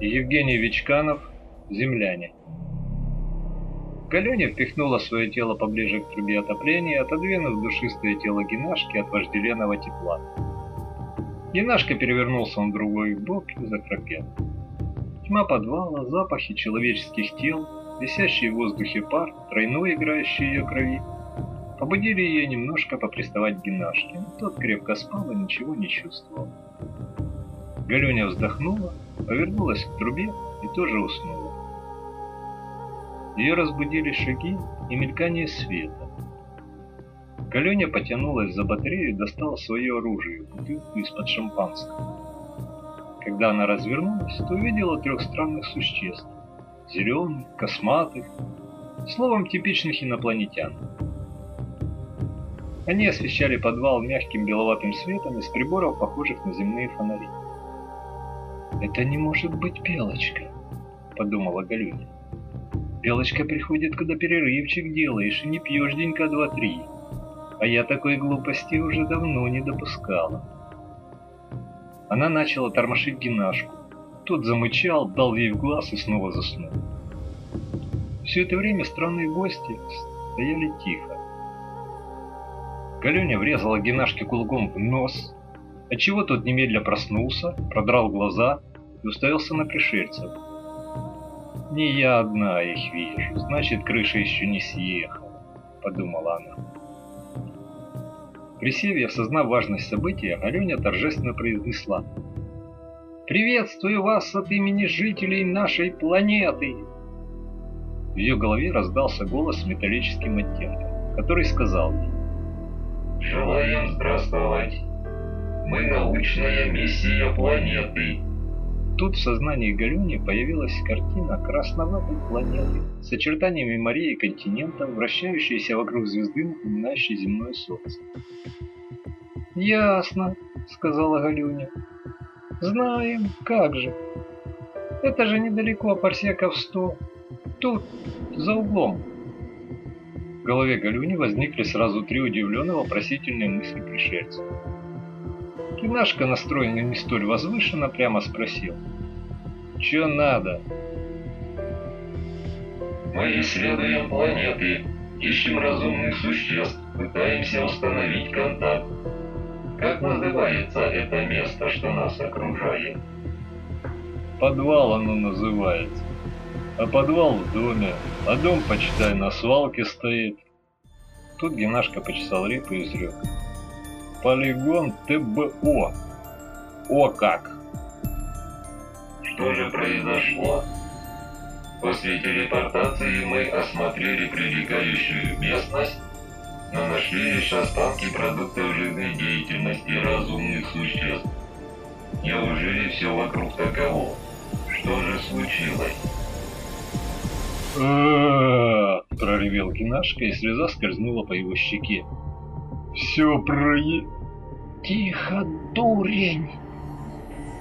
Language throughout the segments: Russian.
и Евгений Вичканов «Земляне». Галеня впихнула свое тело поближе к трубе отопления, отодвинув душистое тело Генашки от вожделенного тепла. Генашка перевернулся на другой бок и захрапел. Тьма подвала, запахи человеческих тел, висящий в воздухе пар, тройной играющий ее крови, побудили ее немножко поприставать к Генашке, но тот крепко спал и ничего не чувствовал. Галеня вздохнула, повернулась к трубе и тоже уснула. Ее разбудили шаги и мелькание света. Галеня потянулась за батарею и достала свое оружие, бутылку из-под шампанского. Когда она развернулась, то увидела трех странных существ. Зеленых, косматых, словом, типичных инопланетян. Они освещали подвал мягким беловатым светом из приборов, похожих на земные фонари. «Это не может быть Белочка», — подумала Галюня. Белочка приходит, когда перерывчик делаешь, и не пьешь денька два-три. А я такой глупости уже давно не допускала. Она начала тормошить Генашку. Тот замычал, дал ей в глаз и снова заснул. Все это время странные гости стояли тихо. Галеня врезала Генашке кулаком в нос, отчего тот немедля проснулся, продрал глаза и уставился на пришельцев. Не я одна их вижу, значит, крыша еще не съехала, подумала она. Присев осознав важность события, Аленя торжественно произнесла. «Приветствую вас от имени жителей нашей планеты!» В ее голове раздался голос с металлическим оттенком, который сказал ей. «Желаем здравствовать! Мы научная миссия планеты!» Тут в сознании Галюни появилась картина красноватой планеты с очертаниями морей и континентов, вращающейся вокруг звезды, напоминающей земное солнце. «Ясно», — сказала Галюня. «Знаем, как же. Это же недалеко, парсеков сто. Тут, за углом». В голове Галюни возникли сразу три удивленные вопросительные мысли пришельца. Кинашка, настроенный не столь возвышенно, прямо спросил. «Чё надо?» «Мы исследуем планеты, ищем разумных существ, пытаемся установить контакт. Как называется это место, что нас окружает?» «Подвал оно называется. А подвал в доме, а дом, почитай, на свалке стоит». Тут Геннашка почесал репу и изрек. Полигон ТБО. О как! Что же произошло? После телепортации мы осмотрели прилегающую местность, но нашли лишь останки продуктов жизнедеятельности разумных существ. Неужели все вокруг таково? Что же случилось? проревел Кинашка, и слеза скользнула по его щеке. Все прое... Тихо, дурень!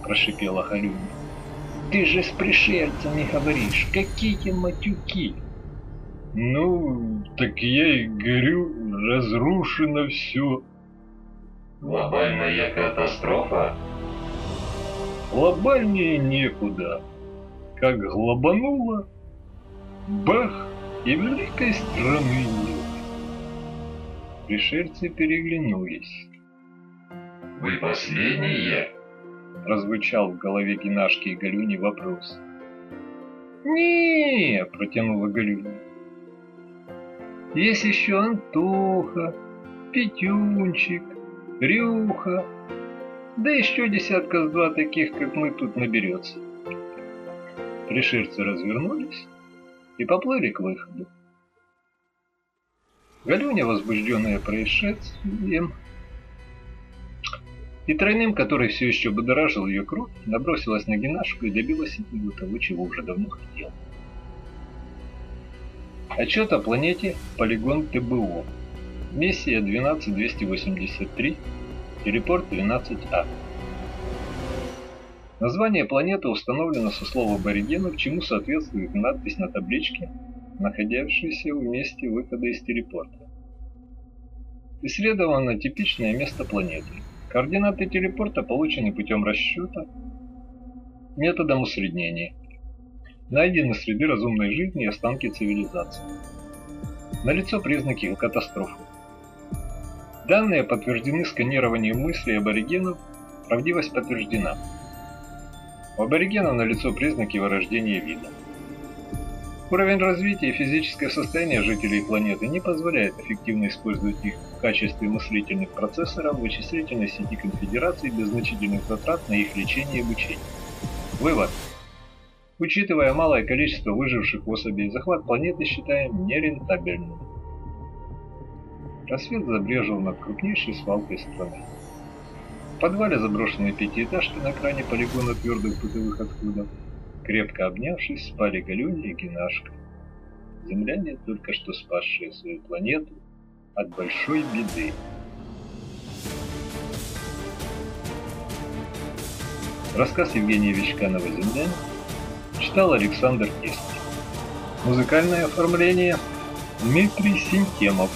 Прошипела Халюня. Ты же с пришельцами говоришь, какие матюки! Ну, так я и говорю, разрушено все. Глобальная катастрофа? Глобальнее некуда. Как глобануло, бах, и великой страны нет. Пришельцы переглянулись. «Вы последние?» Прозвучал в голове Генашки и Галюни вопрос. не протянула Галюня. «Есть еще Антоха, Петюнчик, Рюха, да еще десятка с два таких, как мы тут наберется». Пришельцы развернулись и поплыли к выходу. Галюня, возбужденная происшествием, и тройным, который все еще будоражил ее кровь, набросилась на Генашку и добилась от него того, чего уже давно хотела. Отчет о планете Полигон ТБО. Миссия 12283, телепорт 12А. Название планеты установлено со слова аборигенов, чему соответствует надпись на табличке находившийся в месте выхода из телепорта. Исследовано типичное место планеты. Координаты телепорта получены путем расчета методом усреднения. Найдены следы разумной жизни и останки цивилизации. Налицо признаки катастрофы. Данные подтверждены сканированием мыслей аборигенов, правдивость подтверждена. У аборигенов налицо признаки вырождения вида. Уровень развития и физическое состояние жителей планеты не позволяет эффективно использовать их в качестве мыслительных процессоров вычислительной сети конфедерации без значительных затрат на их лечение и обучение. Вывод. Учитывая малое количество выживших особей, захват планеты считаем нерентабельным. Рассвет забрежил над крупнейшей свалкой страны. В подвале заброшенной пятиэтажки на экране полигона твердых бытовых отходов Крепко обнявшись, спали Галюня и Генашка. Земляне, только что спасшие свою планету от большой беды. Рассказ Евгения Вичканова «Земляне» читал Александр Кистин. Музыкальное оформление Дмитрий Синтемов.